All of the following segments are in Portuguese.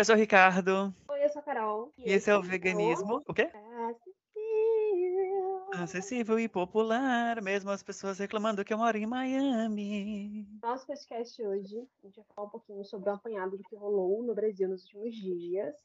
eu sou o Ricardo. Oi, eu sou a Carol. E, esse é o veganismo. O quê? Acessível e popular, mesmo as pessoas reclamando que eu moro em Miami. Nosso podcast hoje, a gente vai falar um pouquinho sobre o apanhado do que rolou no Brasil nos últimos dias.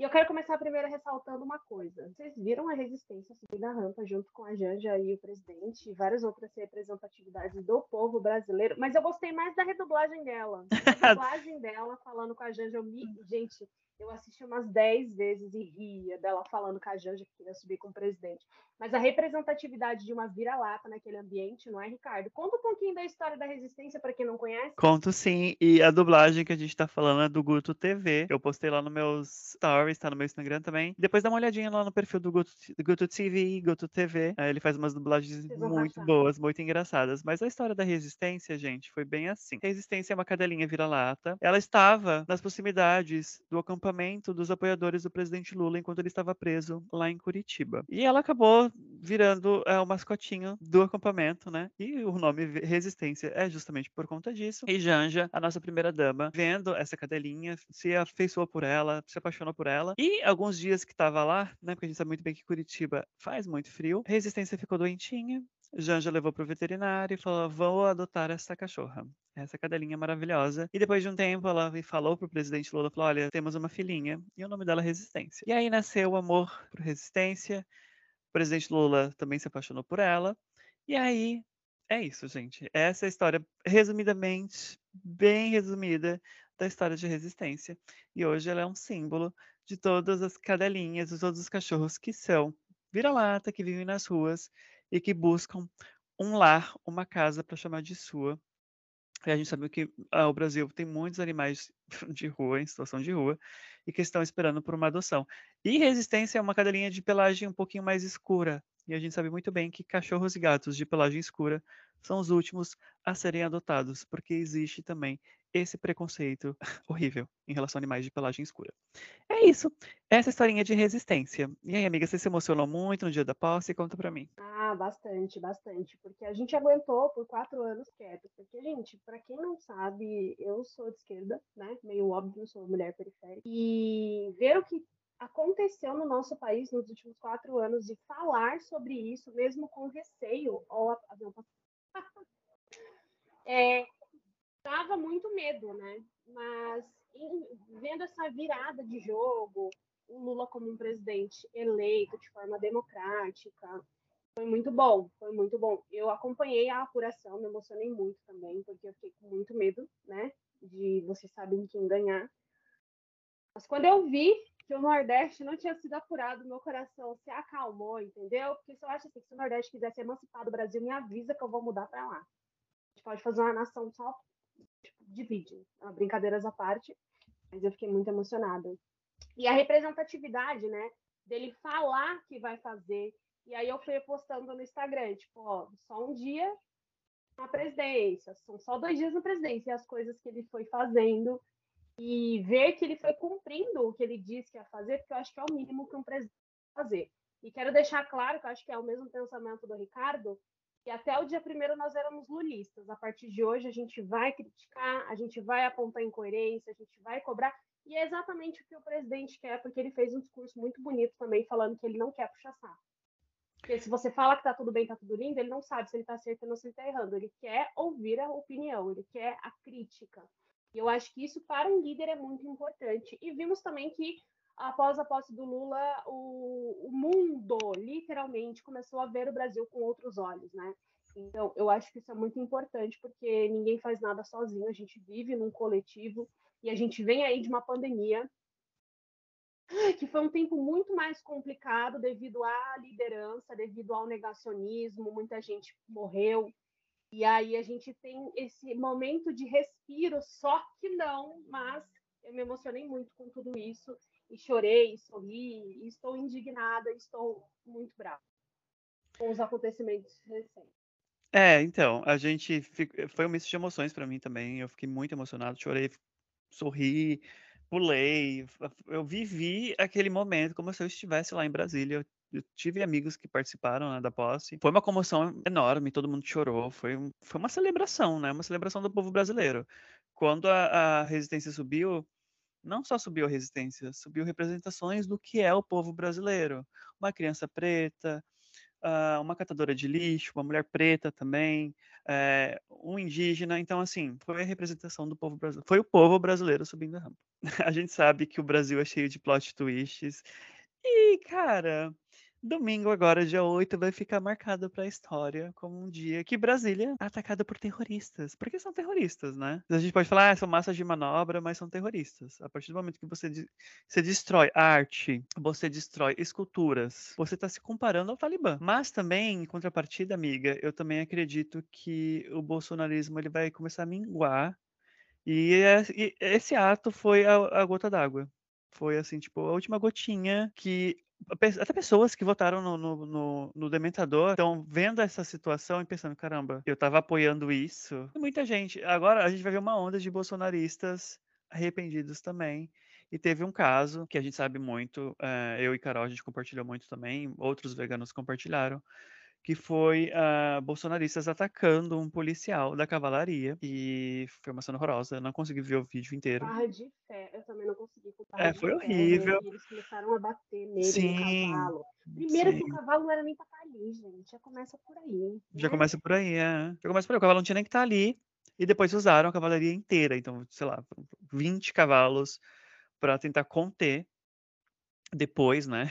E eu quero começar primeiro ressaltando uma coisa. Vocês viram a resistência subir na rampa junto com a Janja e o presidente e várias outras representatividades do povo brasileiro, mas eu gostei mais da redublagem dela. A redublagem dela falando com a Janja, eu me... gente, eu assisti umas 10 vezes e ria dela falando com a Janja que queria subir com o presidente. Mas a representatividade de uma vira-lata naquele ambiente, não é, Ricardo? Conta um pouquinho da história da resistência para quem não conhece. Conto sim, e a dublagem que a gente tá falando é do Guto TV. Eu postei lá nos meus stories, tá no meu Instagram também. Depois dá uma olhadinha lá no perfil do Guto, Guto TV, Guto TV. Aí ele faz umas dublagens muito boas, muito engraçadas. Mas a história da resistência, gente, foi bem assim. A resistência é uma cadelinha vira-lata. Ela estava nas proximidades do acampamento dos apoiadores do presidente Lula enquanto ele estava preso lá em Curitiba. E ela acabou virando é, o mascotinho do acampamento, né? E o nome Resistência é justamente por conta disso. E Janja, a nossa primeira dama, vendo essa cadelinha, se afeiçoou por ela, se apaixonou por ela. E alguns dias que estava lá, né? Porque a gente sabe muito bem que Curitiba faz muito frio, Resistência ficou doentinha. Janja levou para o veterinário e falou: Vou adotar essa cachorra, essa cadelinha maravilhosa. E depois de um tempo, ela falou para o presidente Lula: falou, Olha, temos uma filhinha e o nome dela é Resistência. E aí nasceu o amor por Resistência. O presidente Lula também se apaixonou por ela. E aí, é isso, gente. Essa é a história, resumidamente, bem resumida, da história de resistência. E hoje ela é um símbolo de todas as cadelinhas, de todos os cachorros que são vira-lata, que vivem nas ruas e que buscam um lar, uma casa para chamar de sua. E a gente sabe que ah, o Brasil tem muitos animais de rua, em situação de rua, e que estão esperando por uma adoção. E resistência é uma cadelinha de pelagem um pouquinho mais escura. E a gente sabe muito bem que cachorros e gatos de pelagem escura são os últimos a serem adotados, porque existe também esse preconceito horrível em relação a animais de pelagem escura. É isso. Essa historinha de resistência. E aí, amiga, você se emocionou muito no dia da posse? Conta pra mim. Ah, bastante, bastante. Porque a gente aguentou por quatro anos quieto. Porque, gente, para quem não sabe, eu sou de esquerda, né? Meio óbvio, sou mulher periférica. E ver o que aconteceu no nosso país nos últimos quatro anos e falar sobre isso, mesmo com receio, ou é, dava muito medo, né? Mas em, vendo essa virada de jogo, o Lula como um presidente eleito de forma democrática, foi muito bom, foi muito bom. Eu acompanhei a apuração, me emocionei muito também, porque eu fiquei com muito medo, né? De vocês sabem quem ganhar. Mas quando eu vi que o Nordeste não tinha sido apurado, meu coração se acalmou, entendeu? Porque se eu acho assim, se o Nordeste quisesse emancipar do Brasil, me avisa que eu vou mudar para lá. A gente pode fazer uma nação só, tipo, divide, brincadeiras à parte, mas eu fiquei muito emocionada. E a representatividade, né, dele falar que vai fazer, e aí eu fui postando no Instagram, tipo, ó, só um dia na presidência, são só dois dias na presidência, e as coisas que ele foi fazendo, e ver que ele foi cumprindo o que ele disse que ia fazer, porque eu acho que é o mínimo que um presidente fazer. E quero deixar claro que eu acho que é o mesmo pensamento do Ricardo, que até o dia primeiro nós éramos lulistas. A partir de hoje a gente vai criticar, a gente vai apontar incoerência, a gente vai cobrar. E é exatamente o que o presidente quer, porque ele fez um discurso muito bonito também, falando que ele não quer puxar saco. Porque se você fala que tá tudo bem, tá tudo lindo, ele não sabe se ele tá acertando ou se ele tá errando. Ele quer ouvir a opinião, ele quer a crítica. E eu acho que isso para um líder é muito importante. E vimos também que após a posse do Lula, o, o mundo literalmente começou a ver o Brasil com outros olhos, né? Então, eu acho que isso é muito importante, porque ninguém faz nada sozinho, a gente vive num coletivo e a gente vem aí de uma pandemia que foi um tempo muito mais complicado devido à liderança, devido ao negacionismo, muita gente morreu, e aí a gente tem esse momento de respiro, só que não, mas eu me emocionei muito com tudo isso e chorei, sorri, e estou indignada, estou muito brava com os acontecimentos recentes. É, então, a gente foi um misto de emoções para mim também. Eu fiquei muito emocionado, chorei, sorri, pulei. Eu vivi aquele momento como se eu estivesse lá em Brasília. Eu tive amigos que participaram né, da posse. Foi uma comoção enorme, todo mundo chorou. Foi, foi uma celebração, né? Uma celebração do povo brasileiro. Quando a, a resistência subiu, Não só subiu a resistência, subiu representações do que é o povo brasileiro. Uma criança preta, uh, uma catadora de lixo, uma mulher preta também, é, um indígena. Então, assim, foi a representação do povo brasileiro. Foi o povo brasileiro subindo a rampa. a gente sabe que o Brasil é cheio de plot twists. E, cara, Domingo, agora, dia 8, vai ficar marcado para a história como um dia que Brasília é atacada por terroristas. Porque são terroristas, né? A gente pode falar, ah, são massas de manobra, mas são terroristas. A partir do momento que você, de você destrói arte, você destrói esculturas, você está se comparando ao Talibã. Mas também, em contrapartida, amiga, eu também acredito que o bolsonarismo ele vai começar a minguar. E, e esse ato foi a, a gota d'água. Foi assim, tipo, a última gotinha que até pessoas que votaram no, no, no, no Dementador estão vendo essa situação e pensando, caramba, eu estava apoiando isso. E muita gente. Agora a gente vai ver uma onda de bolsonaristas arrependidos também. E teve um caso que a gente sabe muito, uh, eu e Carol a gente compartilhou muito também, outros veganos compartilharam, que foi uh, bolsonaristas atacando um policial da cavalaria. E foi uma cena horrorosa. Eu não consegui ver o vídeo inteiro. Barra de fé, eu também não consegui. É, foi horrível. Fé, eles começaram a bater nele sim, no cavalo. Primeiro sim. que o cavalo não era nem pra estar ali, gente. Já começa por aí. Já né? começa por aí, é. Já começa por aí. O cavalo não tinha nem que estar ali. E depois usaram a cavalaria inteira. Então, sei lá, 20 cavalos para tentar conter depois, né?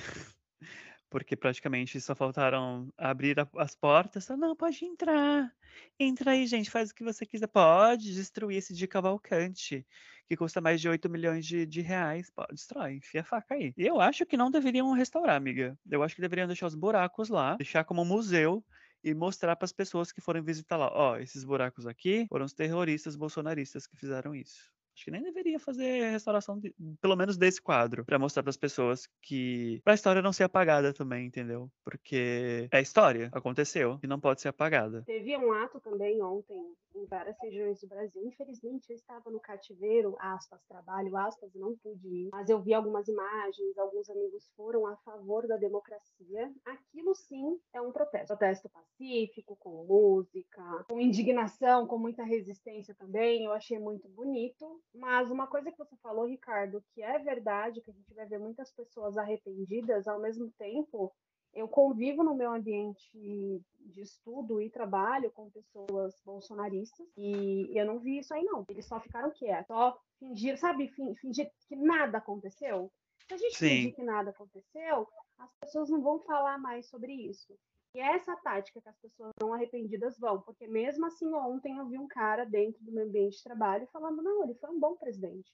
Porque praticamente só faltaram abrir a, as portas. Não, pode entrar. Entra aí, gente, faz o que você quiser. Pode destruir esse de Cavalcante, que custa mais de 8 milhões de, de reais. Pode, destrói, enfia a faca aí. E eu acho que não deveriam restaurar, amiga. Eu acho que deveriam deixar os buracos lá, deixar como museu e mostrar para as pessoas que forem visitar lá. Ó, esses buracos aqui foram os terroristas bolsonaristas que fizeram isso. Acho que nem deveria fazer restauração, de, pelo menos desse quadro, para mostrar para as pessoas que. pra história não ser apagada também, entendeu? Porque é história, aconteceu, e não pode ser apagada. Teve um ato também ontem em várias regiões do Brasil. Infelizmente, eu estava no cativeiro, aspas, trabalho, aspas, não pude ir, mas eu vi algumas imagens, alguns amigos foram a favor da democracia. Aquilo sim é um protesto. Protesto pacífico, com música, com indignação, com muita resistência também. Eu achei muito bonito. Mas uma coisa que você falou, Ricardo, que é verdade, que a gente vai ver muitas pessoas arrependidas, ao mesmo tempo, eu convivo no meu ambiente de estudo e trabalho com pessoas bolsonaristas e eu não vi isso aí não. Eles só ficaram quietos, só fingir, sabe, fingir que nada aconteceu. Se a gente Sim. fingir que nada aconteceu, as pessoas não vão falar mais sobre isso. E é essa tática que as pessoas não arrependidas vão, porque mesmo assim ontem eu vi um cara dentro do meu ambiente de trabalho falando, não, ele foi um bom presidente.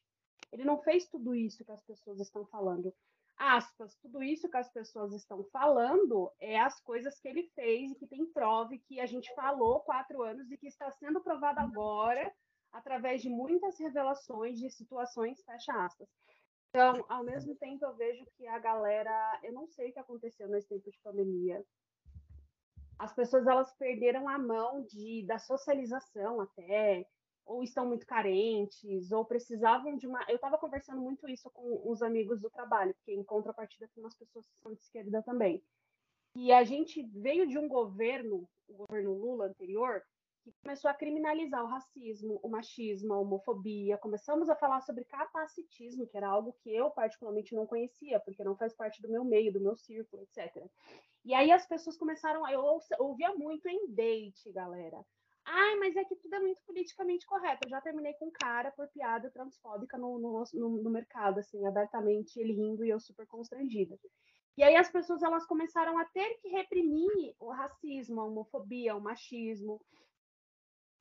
Ele não fez tudo isso que as pessoas estão falando. Aspas, tudo isso que as pessoas estão falando é as coisas que ele fez e que tem prova e que a gente falou quatro anos e que está sendo provado agora através de muitas revelações de situações, fecha aspas. Então, ao mesmo tempo, eu vejo que a galera, eu não sei o que aconteceu nesse tempo de pandemia, as pessoas elas perderam a mão de da socialização até ou estão muito carentes ou precisavam de uma eu estava conversando muito isso com os amigos do trabalho porque em contrapartida tem umas pessoas que são de esquerda também e a gente veio de um governo o governo Lula anterior que começou a criminalizar o racismo, o machismo, a homofobia. Começamos a falar sobre capacitismo, que era algo que eu particularmente não conhecia, porque não faz parte do meu meio, do meu círculo, etc. E aí as pessoas começaram, eu ouvia muito em date, galera. Ai, mas é que tudo é muito politicamente correto. Eu já terminei com um cara por piada transfóbica no, no, no, no mercado, assim, abertamente, ele rindo e eu super constrangida. E aí as pessoas elas começaram a ter que reprimir o racismo, a homofobia, o machismo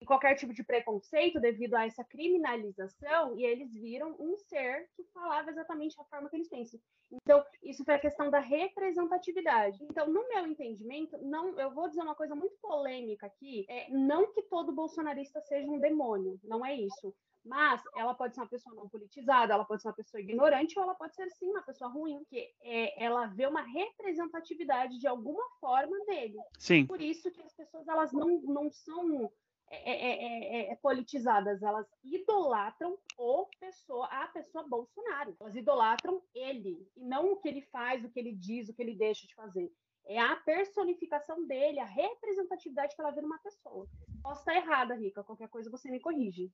e qualquer tipo de preconceito devido a essa criminalização, e eles viram um ser que falava exatamente a forma que eles pensam. Então, isso foi a questão da representatividade. Então, no meu entendimento, não, eu vou dizer uma coisa muito polêmica aqui, é não que todo bolsonarista seja um demônio, não é isso. Mas ela pode ser uma pessoa não politizada, ela pode ser uma pessoa ignorante, ou ela pode ser sim uma pessoa ruim, que é, ela vê uma representatividade de alguma forma dele. Sim. Por isso que as pessoas elas não, não são é é, é, é, é, politizadas, elas idolatram o pessoa, a pessoa Bolsonaro. Elas idolatram ele, e não o que ele faz, o que ele diz, o que ele deixa de fazer. É a personificação dele, a representatividade que ela vê numa pessoa. Posso estar errada, Rica. Qualquer coisa você me corrige.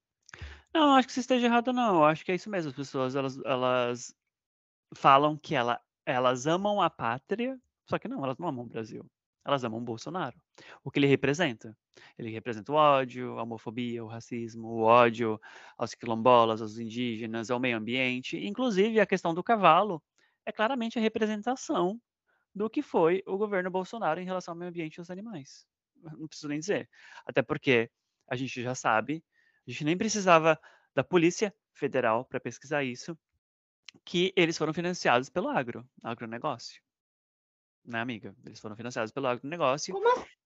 Não, acho que você esteja errado, não. Acho que é isso mesmo. As pessoas, elas, elas falam que ela, elas amam a pátria, só que não, elas não amam o Brasil. Elas amam o Bolsonaro. O que ele representa? Ele representa o ódio, a homofobia, o racismo, o ódio aos quilombolas, aos indígenas, ao meio ambiente. Inclusive, a questão do cavalo é claramente a representação do que foi o governo Bolsonaro em relação ao meio ambiente e aos animais. Não preciso nem dizer. Até porque a gente já sabe, a gente nem precisava da Polícia Federal para pesquisar isso, que eles foram financiados pelo agro, agronegócio. Né, amiga? Eles foram financiados pelo agronegócio. Como assim?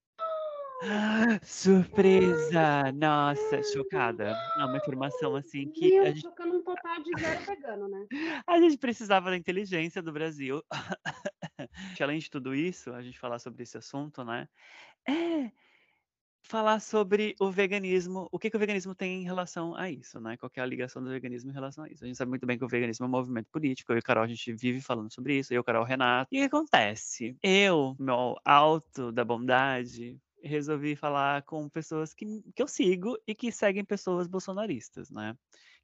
Surpresa! Nossa, chocada. É uma informação assim que a Meu, gente, chocando um total de zero vegano, né? a gente precisava da inteligência do Brasil. Além de tudo isso, a gente falar sobre esse assunto, né? É falar sobre o veganismo, o que, que o veganismo tem em relação a isso, né? Qual é a ligação do veganismo em relação a isso? A gente sabe muito bem que o veganismo é um movimento político, eu e o Carol, a gente vive falando sobre isso, eu, o Carol, Renato. E o que acontece? Eu, meu alto da bondade, resolvi falar com pessoas que, que eu sigo e que seguem pessoas bolsonaristas, né?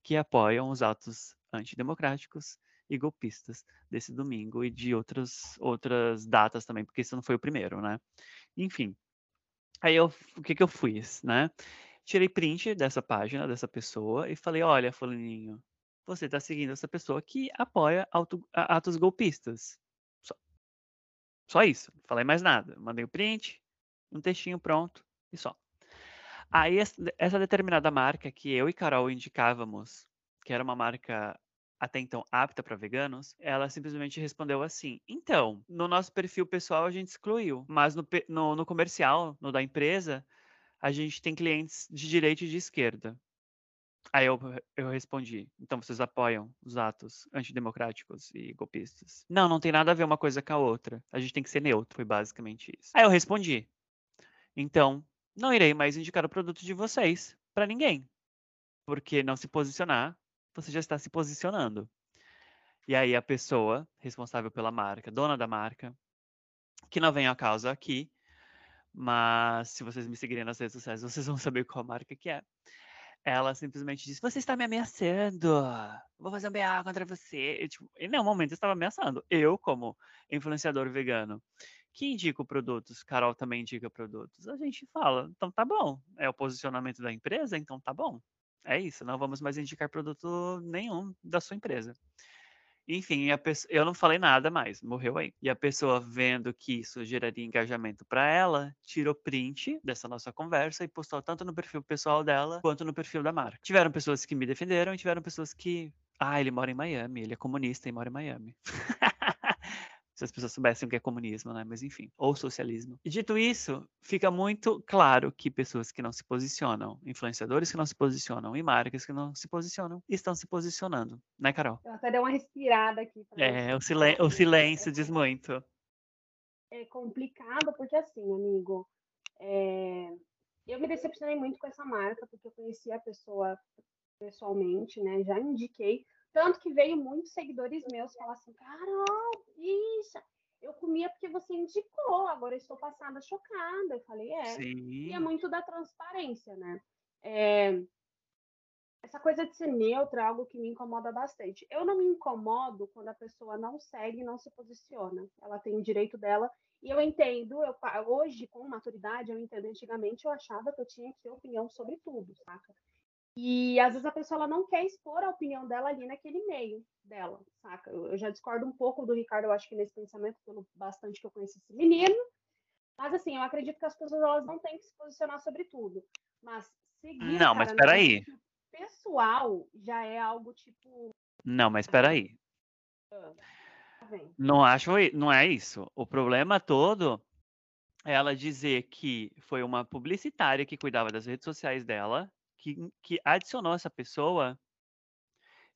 Que apoiam os atos antidemocráticos e golpistas desse domingo e de outras, outras datas também, porque isso não foi o primeiro, né? Enfim. Aí eu, o que que eu fiz, né? Tirei print dessa página, dessa pessoa, e falei, olha, fulaninho, você está seguindo essa pessoa que apoia auto- atos golpistas. Só, só isso, não falei mais nada. Mandei o print, um textinho pronto e só. Aí es- essa determinada marca que eu e Carol indicávamos, que era uma marca até então apta para veganos, ela simplesmente respondeu assim: então, no nosso perfil pessoal a gente excluiu, mas no, no- no comercial, no da empresa, a gente tem clientes de direita e de esquerda. Aí eu, eu respondi: então vocês apoiam os atos antidemocráticos e golpistas? Não, não tem nada a ver uma coisa com a outra. A gente tem que ser neutro, foi basicamente isso. Aí eu respondi: então, não irei mais indicar o produto de vocês para ninguém. Porque não se posicionar, você já está se posicionando. E aí a pessoa responsável pela marca, dona da marca, que não vem a causa aqui, mas se vocês me seguirem nas redes sociais, vocês vão saber qual marca que é. Ela simplesmente disse: Você está me ameaçando. Vou fazer um BA contra você. Tipo, em nenhum momento eu estava ameaçando. Eu, como influenciador vegano, que indico produtos, Carol também indica produtos. A gente fala, então tá bom. É o posicionamento da empresa, então tá bom. É isso, não vamos mais indicar produto nenhum da sua empresa. Enfim, a pesso- eu não falei nada mais, morreu aí. E a pessoa vendo que isso geraria engajamento para ela, tirou print dessa nossa conversa e postou tanto no perfil pessoal dela quanto no perfil da marca. Tiveram pessoas que me defenderam e tiveram pessoas que, ah, ele mora em Miami, ele é comunista e mora em Miami. Se as pessoas soubessem o que é comunismo, né? Mas enfim, ou socialismo. E dito isso, fica muito claro que pessoas que não se posicionam, influenciadores que não se posicionam e marcas que não se posicionam, estão se posicionando, né, Carol? Eu até dei uma respirada aqui. É, o, silen o silêncio diz muito. é complicado porque assim, amigo, é, eu me decepcionei muito com essa marca porque eu conheci a pessoa pessoalmente, né? Já indiquei, tanto que veio muitos seguidores meus falar assim, Carol, bicha, eu comia porque você indicou, agora estou passada chocada. Eu falei, é. E é Sim. muito da transparência, né? É, essa coisa de ser neutra é algo que me incomoda bastante. Eu não me incomodo quando a pessoa não segue, não se posiciona. Ela tem o direito dela. E eu entendo, eu, hoje, com maturidade, eu entendo. Antigamente, eu achava que eu tinha que ter opinião sobre tudo, saca? E às vezes a pessoa ela não quer expor a opinião dela ali naquele meio dela, saca? Eu, já discordo um pouco do Ricardo, eu acho que nesse pensamento, pelo bastante que eu conheci esse menino. Mas assim, eu acredito que as pessoas elas não têm que se posicionar sobre tudo. Mas seguir, Não, mas cara, no peraí. pessoal já é algo tipo. Não, mas peraí. tá vendo? Não acho, não é isso. O problema todo é ela dizer que foi uma publicitária que cuidava das redes sociais dela, que, que adicionou essa pessoa.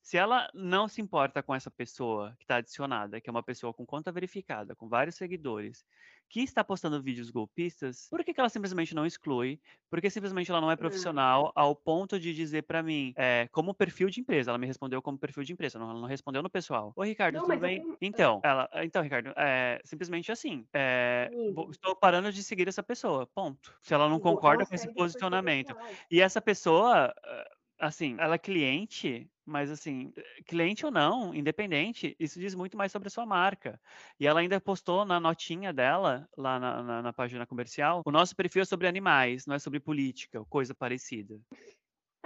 Se ela não se importa com essa pessoa que está adicionada, que é uma pessoa com conta verificada, com vários seguidores, que está postando vídeos golpistas, por que, que ela simplesmente não exclui? Porque simplesmente ela não é profissional ao ponto de dizer para mim, é, como perfil de empresa. Ela me respondeu como perfil de empresa, não, ela não respondeu no pessoal. Oi, Ricardo, Não, tudo bem? tenho- Então, ela, então, Ricardo, é simplesmente assim. é, vou- estou parando de seguir essa pessoa. Ponto. Se ela não concorda com esse posicionamento. E essa pessoa, eh, assim, ela é cliente, mas assim, cliente ou não, independente, isso diz muito mais sobre a sua marca. E ela ainda postou na notinha dela, lá na, na, na página comercial, o nosso perfil é sobre animais, não é sobre política, coisa parecida.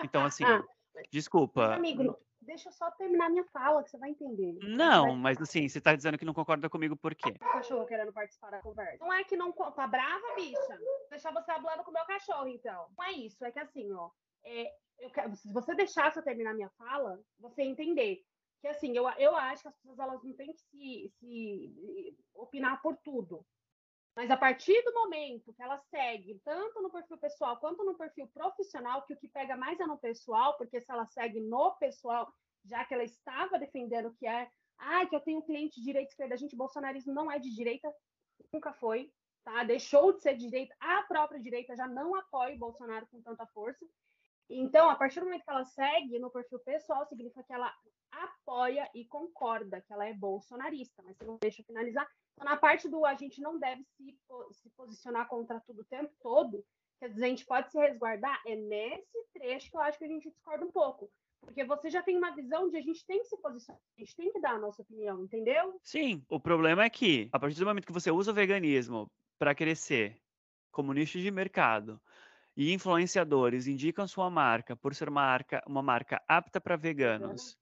Então, assim, Ah, desculpa. Amigo, deixa eu só terminar minha fala, que você vai entender. Não, Vai- mas assim, você tá dizendo que não concorda comigo por quê? O cachorro querendo participar da conversa. Não é que não. Tá brava, bicha? Vou deixar você falando com o meu cachorro, então. Não é isso. É que assim, ó. É, quero- se você deixar eu terminar minha fala, você entender. Que assim, eu, eu acho que as pessoas elas não têm que se, se opinar por tudo. Mas a partir do momento que ela segue tanto no perfil pessoal quanto no perfil profissional, que o que pega mais é no pessoal, porque se ela segue no pessoal, já que ela estava defendendo que é, ah, que eu tenho cliente de direita e esquerda, gente, bolsonarismo não é de direita, nunca foi, tá? Deixou de ser de direita, a própria direita já não apoia o Bolsonaro com tanta força. Então, a partir do momento que ela segue no perfil pessoal, significa que ela apoia e concorda que ela é bolsonarista, mas você não deixa eu finalizar. Então, na parte do a gente não deve se, se posicionar contra tudo o tempo todo, quer dizer, a gente pode se resguardar, é nesse trecho que eu acho que a gente discorda um pouco. Porque você já tem uma visão de a gente tem que se posicionar, a gente tem que dar a nossa opinião, entendeu? Sim, o problema é que, a partir do momento que você usa o veganismo para crescer como nicho de mercado e influenciadores indicam sua marca por ser uma marca, uma marca apta para veganos,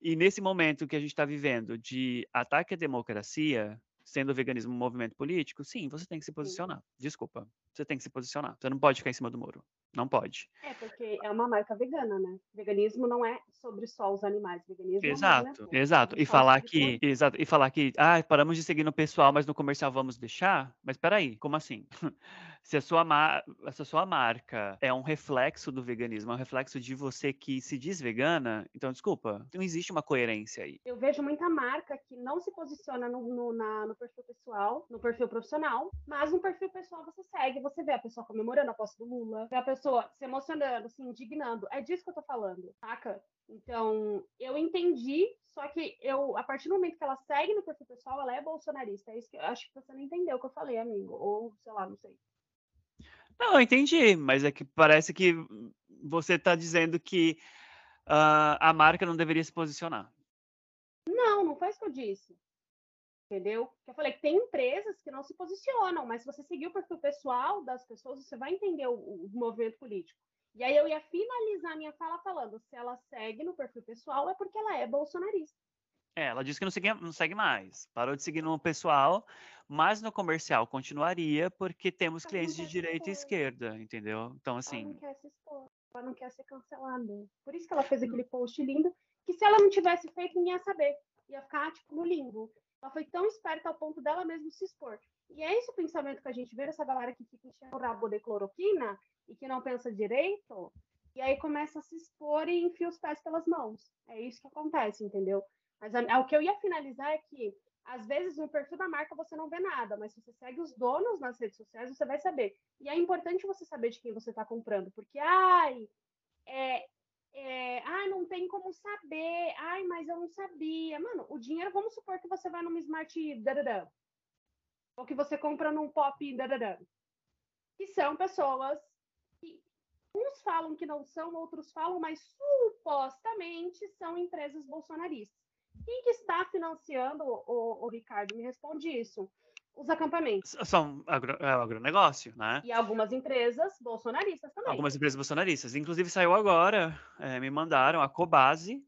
e nesse momento que a gente está vivendo de ataque à democracia, sendo o veganismo um movimento político, sim, você tem que se posicionar. Desculpa, você tem que se posicionar. Você não pode ficar em cima do muro. Não pode. É, porque é uma marca vegana, né? Veganismo não é sobre só os animais, veganismo é Exato, marca, exato. E falar que, exato, e falar que, ah, paramos de seguir no pessoal, mas no comercial vamos deixar? Mas peraí, como assim? Se a sua, ma- se a sua marca é um reflexo do veganismo, é um reflexo de você que se diz vegana, então desculpa, não existe uma coerência aí. Eu vejo muita marca que não se posiciona no, no, na- no perfil pessoal, no perfil profissional, mas no perfil pessoal você segue, você vê a pessoa comemorando a posse do Lula, vê a pessoa se emocionando, se indignando. É disso que eu tô falando, saca? Então, eu entendi, só que eu, a partir do momento que ela segue no perfil pessoal, ela é bolsonarista. É isso que eu acho que você não entendeu o que eu falei, amigo. Ou, sei lá, não sei. Não, eu entendi, mas é que parece que você está dizendo que ah, a marca não deveria se posicionar. Não, não foi isso que eu disse. Entendeu? Eu falei que tem empresas que não se posicionam, mas se você seguir o perfil pessoal das pessoas, você vai entender o, o movimento político. E aí eu ia finalizar minha fala falando, se ela segue no perfil pessoal é porque ela é bolsonarista. É, ela disse que não segue, não segue mais. Parou de seguir no pessoal, mas no comercial continuaria, porque temos Ela clientes de direita e esquerda, entendeu? Então, Ela não assim, quer se expor, ela não quer ser cancelada. Por isso que ela fez aquele post lindo, que se ela não tivesse feito, ninguém ia saber. Ia ficar, tipo, no limbo. Ela foi tão esperta ao ponto dela mesmo se expor. E é esse o pensamento que a gente vê dessa galera que fica enchendo o rabo de cloroquina e que não pensa direito, e aí começa a se expor e enfia os pés pelas mãos. É isso que acontece, entendeu? Mas a- o que eu ia finalizar é que, às vezes, no perfil da marca você não vê nada, mas se você segue os donos nas redes sociais, você vai saber. E é importante você saber de quem você está comprando, porque, ai, é, é, não tem como saber, ai, mas eu não sabia. Mano, o dinheiro, vamos supor que você vai numa Smart dadadã, ou que você compra num Pop dadadã, que são pessoas que uns falam que não são, outros falam, mas supostamente são empresas bolsonaristas. Quem que está financiando, o, o Ricardo? Me responde isso. Os acampamentos. são agro, é o agronegócio, né? E algumas empresas bolsonaristas também. Algumas empresas bolsonaristas. Inclusive, saiu agora, eh, me mandaram a Cobase,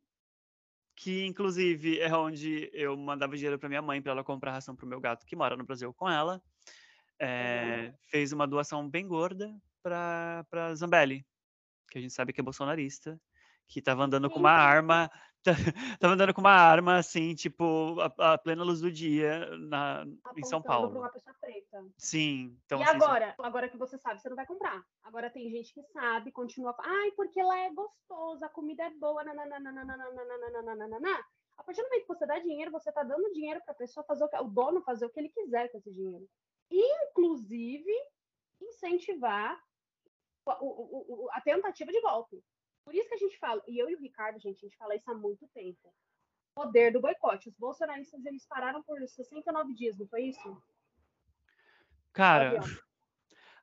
que inclusive é onde eu mandava dinheiro para minha mãe para ela comprar ração para o meu gato que mora no Brasil com ela. Eh, fez uma doação bem gorda para Zambelli, que a gente sabe que é bolsonarista, que tava andando com uma Sim. arma, tava andando com uma arma assim, tipo, a, a plena luz do dia na, em São Paulo. uma pessoa preta. Sim, então e assim, agora? Agora que você sabe, você não vai comprar. Agora tem gente que sabe, continua. Ai, porque lá é gostoso, a comida é boa. nananana. A partir do momento que você dá dinheiro, você está dando dinheiro para a pessoa fazer o, que, o dono fazer o que ele quiser com esse dinheiro. Inclusive, incentivar o- o- o- a tentativa de golpe. Por isso que a gente fala, e eu e o Ricardo, gente, a gente fala isso há muito tempo. Poder do boicote. Os bolsonaristas, eles pararam por 69 dias, não foi isso? cara,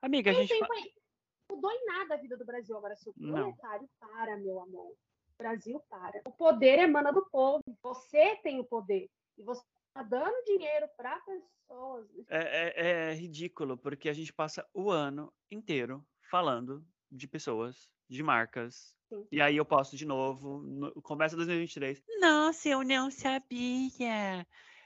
amiga, a gente tempo aí. O mudou em nada a vida do Brasil. Agora, se o proletário para, meu amor, o Brasil para. O poder emana do povo. Você tem o poder. E você está dando dinheiro para pessoas. É, é, é ridículo, porque a gente passa o ano inteiro falando de pessoas, de marcas, Sim. E aí eu posto de novo, no, começa 2023. Nossa, eu não sabia.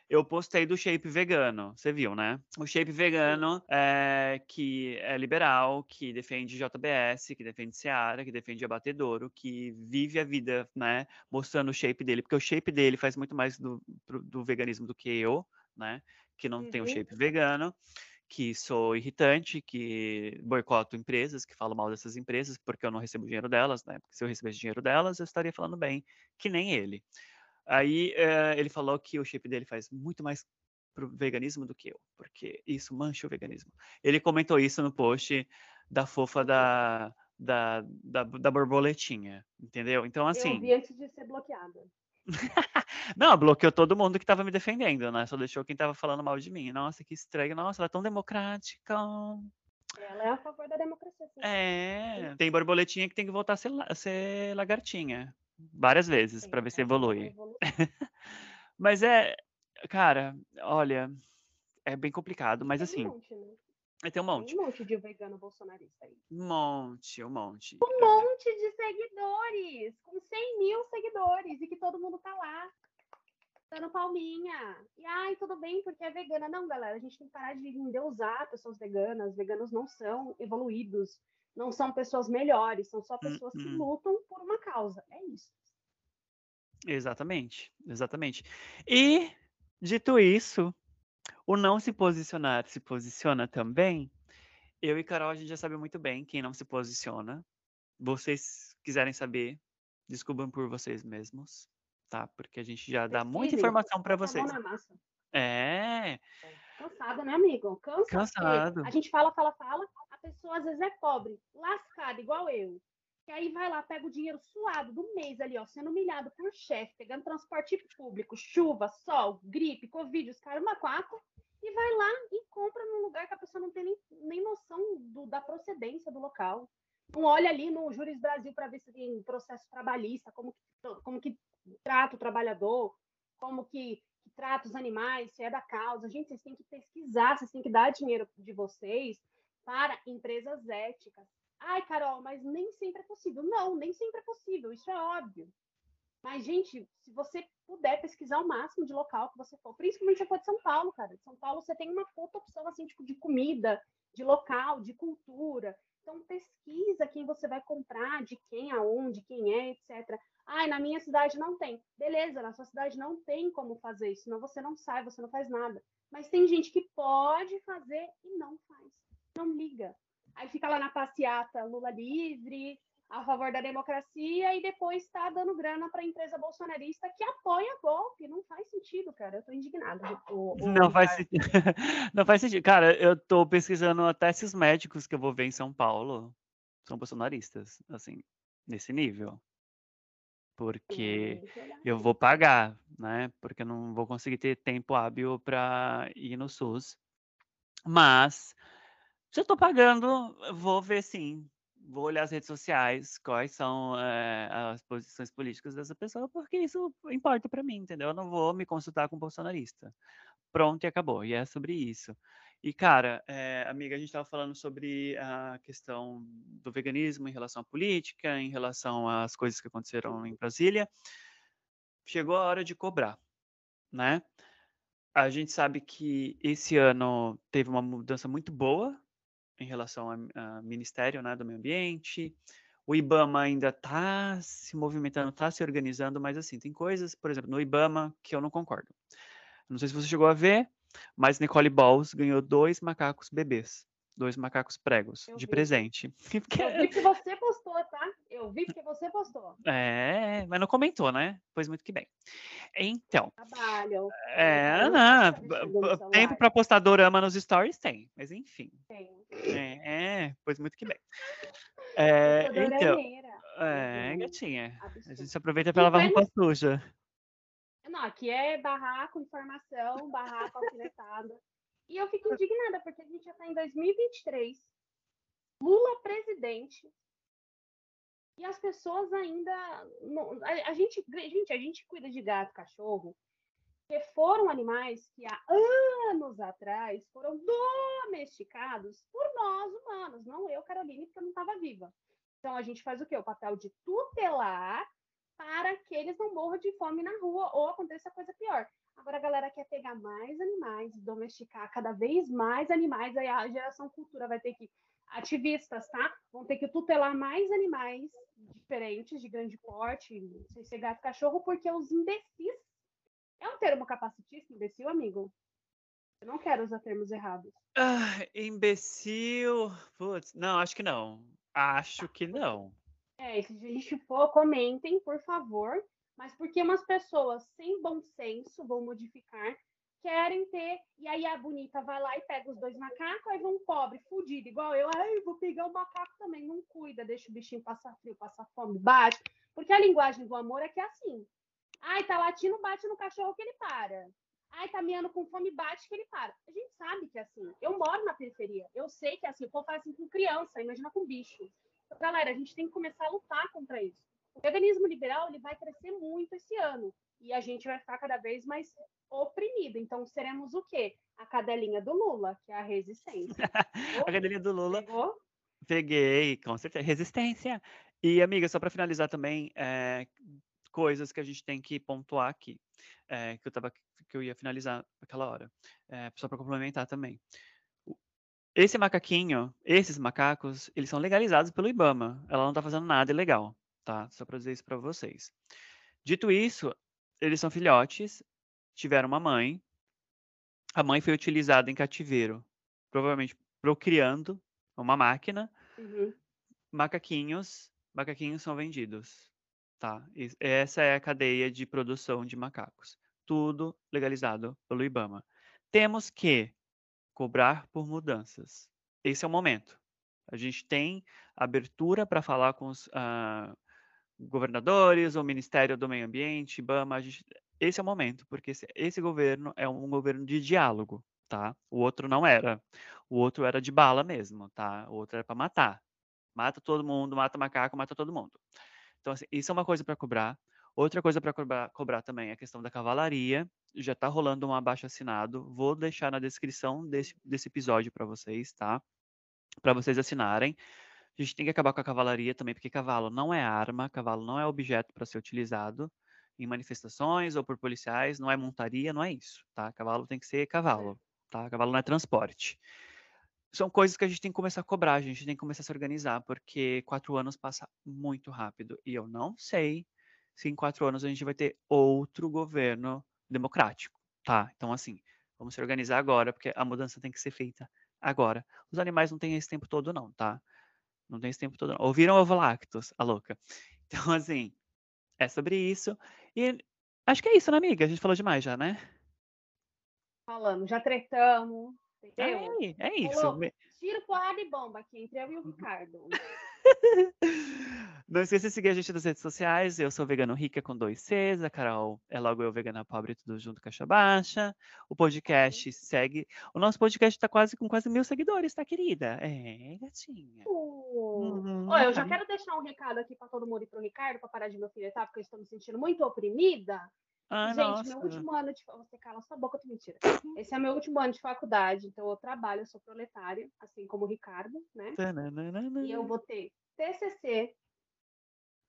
Eu postei do shape vegano, você viu, né? O shape vegano é, que é liberal, que defende JBS, que defende Seara, que defende Abatedouro, que vive a vida, né? Mostrando o shape dele, porque o shape dele faz muito mais do, do veganismo do que eu, né? Que não uhum. tem o um shape vegano que sou irritante, que boicoto empresas, que falo mal dessas empresas porque eu não recebo dinheiro delas, né? Porque se eu recebesse dinheiro delas, eu estaria falando bem, que nem ele. Aí uh, ele falou que o shape dele faz muito mais pro veganismo do que eu, porque isso mancha o veganismo. Ele comentou isso no post da fofa da, da, da, da borboletinha, entendeu? Então, assim. Eu vi antes de ser bloqueada. Não, bloqueou todo mundo que tava me defendendo, né? Só deixou quem tava falando mal de mim. Nossa, que estranho. Nossa, ela é tão democrática. Ela é a favor da democracia. Sim. É, tem borboletinha que tem que voltar a ser, a ser lagartinha. Várias vezes, para ver se evolui. mas é, cara, olha, é bem complicado, mas assim. Né? Tem um monte. Tem um monte de vegano bolsonarista aí. Um monte, um monte. Um monte de seguidores, com 100 mil seguidores, e que todo mundo tá lá, dando palminha. E, ai, tudo bem, porque é vegana. Não, galera, a gente tem que parar de endeusar pessoas veganas. Veganos não são evoluídos, não são pessoas melhores, são só pessoas que hum. lutam por uma causa. É isso. Exatamente, exatamente. E, dito isso, o não se posicionar se posiciona também. Eu e Carol, a gente já sabe muito bem quem não se posiciona. Vocês quiserem saber, descubram por vocês mesmos, tá? Porque a gente já dá muita informação para vocês. É. Cansado, né, amigo? Cansado. Cansado. A gente fala, fala, fala. A pessoa às vezes é pobre, lascada, igual eu. E aí vai lá, pega o dinheiro suado do mês ali, ó, sendo humilhado por chefe, pegando transporte público, chuva, sol, gripe, covid, os caras quatro, e vai lá e compra num lugar que a pessoa não tem nem, nem noção do, da procedência do local. Não olha ali no Juris Brasil para ver se tem processo trabalhista, como que, como que trata o trabalhador, como que, que trata os animais, se é da causa. Gente, vocês têm que pesquisar, vocês têm que dar dinheiro de vocês para empresas éticas. Ai, Carol, mas nem sempre é possível. Não, nem sempre é possível, isso é óbvio. Mas, gente, se você puder pesquisar o máximo de local que você for, principalmente se for de São Paulo, cara. São Paulo você tem uma puta opção assim, tipo, de comida, de local, de cultura. Então pesquisa quem você vai comprar, de quem, aonde, quem é, etc. Ai, na minha cidade não tem. Beleza, na sua cidade não tem como fazer isso, senão você não sai, você não faz nada. Mas tem gente que pode fazer e não faz. Não liga. Aí fica lá na passeata Lula livre, a favor da democracia e depois está dando grana para a empresa bolsonarista que apoia golpe. Não faz sentido, cara. Eu tô indignada. O, o não faz sentido. não faz sentido. Cara, eu tô pesquisando até esses médicos que eu vou ver em São Paulo são bolsonaristas, assim, nesse nível. Porque eu vou pagar, né? Porque eu não vou conseguir ter tempo hábil para ir no SUS. Mas se eu tô pagando, vou ver sim vou olhar as redes sociais, quais são é, as posições políticas dessa pessoa, porque isso importa para mim, entendeu? Eu não vou me consultar com um bolsonarista. Pronto e acabou. E é sobre isso. E, cara, é, amiga, a gente estava falando sobre a questão do veganismo em relação à política, em relação às coisas que aconteceram em Brasília. Chegou a hora de cobrar, né? A gente sabe que esse ano teve uma mudança muito boa em relação ao Ministério né, do Meio Ambiente. O IBAMA ainda está se movimentando, está se organizando, mas assim, tem coisas, por exemplo, no IBAMA que eu não concordo. Não sei se você chegou a ver, mas Nicole Balls ganhou dois macacos bebês, dois macacos pregos eu de vi. presente. Eu vi que você postou, tá? Eu vi que você postou. É, mas não comentou, né? Pois muito que bem. Então. Trabalho. É, não. Tempo para postar dorama nos stories tem, mas enfim. Tem. É, é, pois muito que bem. É, então, é, gatinha. A gente se aproveita para lavar roupa suja. Não, aqui é barraco, informação, barraco alfinetada. E eu fico indignada, porque a gente já está em 2023. Lula presidente. E as pessoas ainda. A, a, gente, gente, a gente cuida de gato, cachorro, que foram animais que há anos atrás foram domesticados por nós humanos, não eu, Caroline, porque eu não estava viva. Então a gente faz o quê? O papel de tutelar para que eles não morram de fome na rua ou aconteça coisa pior. Agora a galera quer pegar mais animais, domesticar cada vez mais animais, aí a geração cultura vai ter que ativistas, tá? Vão ter que tutelar mais animais diferentes, de grande porte, sem ser gato cachorro, porque os imbecis. É um termo capacitista, imbecil, amigo? Eu não quero usar termos errados. Ah, imbecil. Putz, não, acho que não. Acho que não. É, se a gente for, comentem, por favor. Mas porque umas pessoas sem bom senso vão modificar, querem ter, e aí a bonita vai lá e pega os dois macacos, aí vão pobre, fudido, igual eu, ai, vou pegar o macaco também, não cuida, deixa o bichinho passar frio, passar fome, bate. Porque a linguagem do amor é que é assim. Ai, tá latindo, bate no cachorro que ele para. Ai, tá miando com fome, bate que ele para. A gente sabe que é assim. Eu moro na periferia. Eu sei que é assim. O povo faz assim com criança, imagina com bicho. Então, galera, a gente tem que começar a lutar contra isso. O veganismo liberal ele vai crescer muito esse ano. E a gente vai ficar cada vez mais oprimido. Então, seremos o quê? A cadelinha do Lula, que é a resistência. a cadelinha do Lula. Pegou? Peguei, com certeza. Resistência. E, amiga, só para finalizar também, é, coisas que a gente tem que pontuar aqui, é, que eu tava, que eu ia finalizar naquela hora, é, só para complementar também. Esse macaquinho, esses macacos, eles são legalizados pelo IBAMA. Ela não está fazendo nada ilegal, tá? Só para dizer isso para vocês. Dito isso, eles são filhotes, tiveram uma mãe. A mãe foi utilizada em cativeiro, provavelmente procriando uma máquina. Uhum. Macaquinhos, macaquinhos são vendidos. Tá? Essa é a cadeia de produção de macacos. Tudo legalizado pelo IBAMA. Temos que cobrar por mudanças. Esse é o momento. A gente tem abertura para falar com os uh, governadores, o Ministério do Meio Ambiente, IBAMA. Gente, esse é o momento, porque esse, esse governo é um governo de diálogo, tá? O outro não era. O outro era de bala mesmo, tá? O outro era para matar. Mata todo mundo, mata macaco, mata todo mundo. Então, assim, isso é uma coisa para cobrar. Outra coisa para cobrar, cobrar, também é a questão da cavalaria. Já está rolando um abaixo assinado. Vou deixar na descrição desse, desse episódio para vocês, tá? Para vocês assinarem. A gente tem que acabar com a cavalaria também, porque cavalo não é arma, cavalo não é objeto para ser utilizado em manifestações ou por policiais, não é montaria, não é isso, tá? Cavalo tem que ser cavalo, tá? Cavalo não é transporte são coisas que a gente tem que começar a cobrar, a gente tem que começar a se organizar, porque quatro anos passa muito rápido. E eu não sei se em quatro anos a gente vai ter outro governo democrático, tá? Então, assim, vamos se organizar agora, porque a mudança tem que ser feita agora. Os animais não têm esse tempo todo, não, tá? Não tem esse tempo todo, não. Ouviram ovo lactos, a louca? Então, assim, é sobre isso. E acho que é isso, né, amiga? A gente falou demais já, né? Falamos, já tretamos, é, é isso. Falou, tiro, porrada e bomba aqui entre eu e o uhum. Ricardo. Não esqueça de seguir a gente nas redes sociais. Eu sou vegano rica com dois Cs. A Carol é logo eu, vegana pobre, tudo junto, caixa baixa. O podcast segue. O nosso podcast está quase com quase mil seguidores, tá, querida? É, gatinha. Uh. Uhum, Olha, eu já quero deixar um recado aqui para todo mundo e para o Ricardo, para parar de me alfinetar, porque eu estou me sentindo muito oprimida. Ah, Gente, nossa. meu último ano de. Você cala sua boca, tu mentira. Esse é meu último ano de faculdade, então eu trabalho, eu sou proletária, assim como o Ricardo, né? E eu vou ter TCC,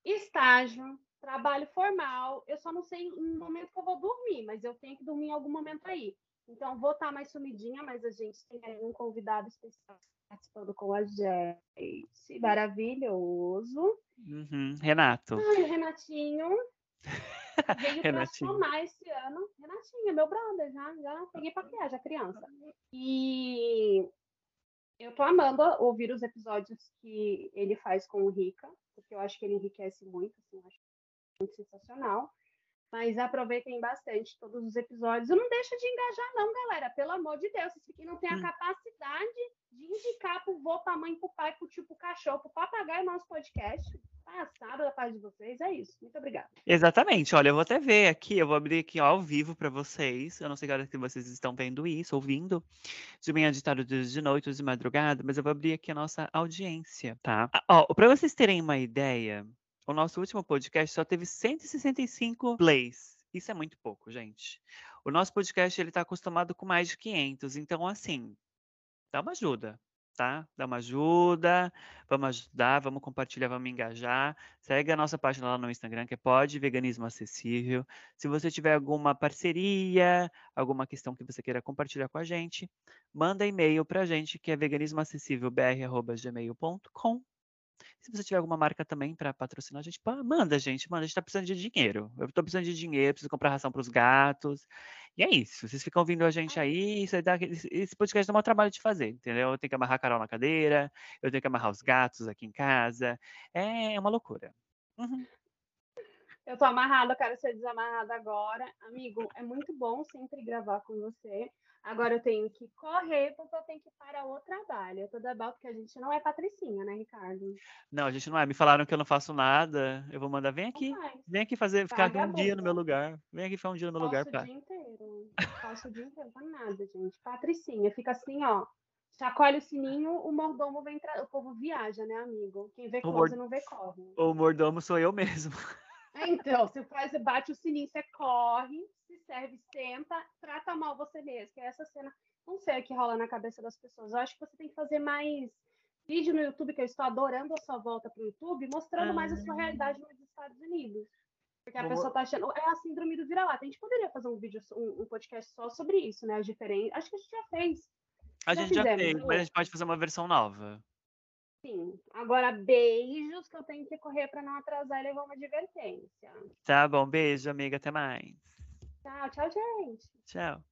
estágio, trabalho formal. Eu só não sei no momento que eu vou dormir, mas eu tenho que dormir em algum momento aí. Então, vou estar mais sumidinha, mas a gente tem aí um convidado especial participando com a gente. Maravilhoso. Uhum. Renato. Ai, Renatinho. Veio pra somar esse ano. Renatinha, meu brother, já, já peguei pra criar, já criança. E eu tô amando ouvir os episódios que ele faz com o Rica, porque eu acho que ele enriquece muito, assim, eu acho muito sensacional. Mas aproveitem bastante todos os episódios. E não deixa de engajar, não, galera. Pelo amor de Deus. Se aqui não tem a hum. capacidade de indicar pro vô, pra mãe, pro pai, pro tio, pro cachorro, pro papagaio nosso podcast, passada da parte de vocês. É isso. Muito obrigada. Exatamente. Olha, eu vou até ver aqui, eu vou abrir aqui ao vivo para vocês. Eu não sei agora se vocês estão vendo isso, ouvindo. De manhã, de tarde, de noite, de madrugada, mas eu vou abrir aqui a nossa audiência, tá? Ah, ó, para vocês terem uma ideia, o nosso último podcast só teve 165 plays. Isso é muito pouco, gente. O nosso podcast ele está acostumado com mais de 500, então assim, dá uma ajuda, tá? Dá uma ajuda, vamos ajudar, vamos compartilhar, vamos engajar. Segue a nossa página lá no Instagram, que é Pode Veganismo Acessível. Se você tiver alguma parceria, alguma questão que você queira compartilhar com a gente, manda e-mail para a gente, que é veganismoacessívelbr.gmail.com se você tiver alguma marca também para patrocinar, a gente manda, gente, manda. A gente tá precisando de dinheiro. Eu tô precisando de dinheiro, preciso comprar ração para os gatos. E é isso. Vocês ficam ouvindo a gente aí, isso aí dá, esse podcast dá um trabalho de fazer, entendeu? Eu tenho que amarrar a Carol na cadeira, eu tenho que amarrar os gatos aqui em casa. É uma loucura. Uhum. Eu tô amarrada, quero ser desamarrada agora. Amigo, é muito bom sempre gravar com você. Agora eu tenho que correr porque eu tenho que ir para o trabalho. Eu tô da porque a gente não é patricinha, né, Ricardo? Não, a gente não é. Me falaram que eu não faço nada. Eu vou mandar, vem aqui. Vem aqui fazer, ficar um dia no meu lugar. Vem aqui ficar um dia no meu lugar, pá. o dia inteiro. Faço o dia inteiro, não nada, gente. Patricinha, fica assim, ó. Chacoalha o sininho, o mordomo vem entrar. O povo viaja, né, amigo? Quem vê coisa mord... não vê corre. O mordomo sou eu mesmo. Então, você faz, bate o sininho, você corre, se serve, senta, trata mal você mesmo. Que é essa cena, não sei o que rola na cabeça das pessoas. Eu acho que você tem que fazer mais vídeo no YouTube, que eu estou adorando a sua volta para o YouTube, mostrando ah. mais a sua realidade nos Estados Unidos. Porque a pessoa tá achando. É a síndrome do vira-lata. A gente poderia fazer um vídeo, um, um, podcast só sobre isso, né? As diferentes. Acho que a gente já fez. A já gente já fez, mas a gente pode fazer uma versão nova. Sim. Agora, beijos, que eu tenho que correr para não atrasar e levar uma advertência. Tá bom, beijo, amiga. Até mais. Tchau, tchau, gente. Tchau.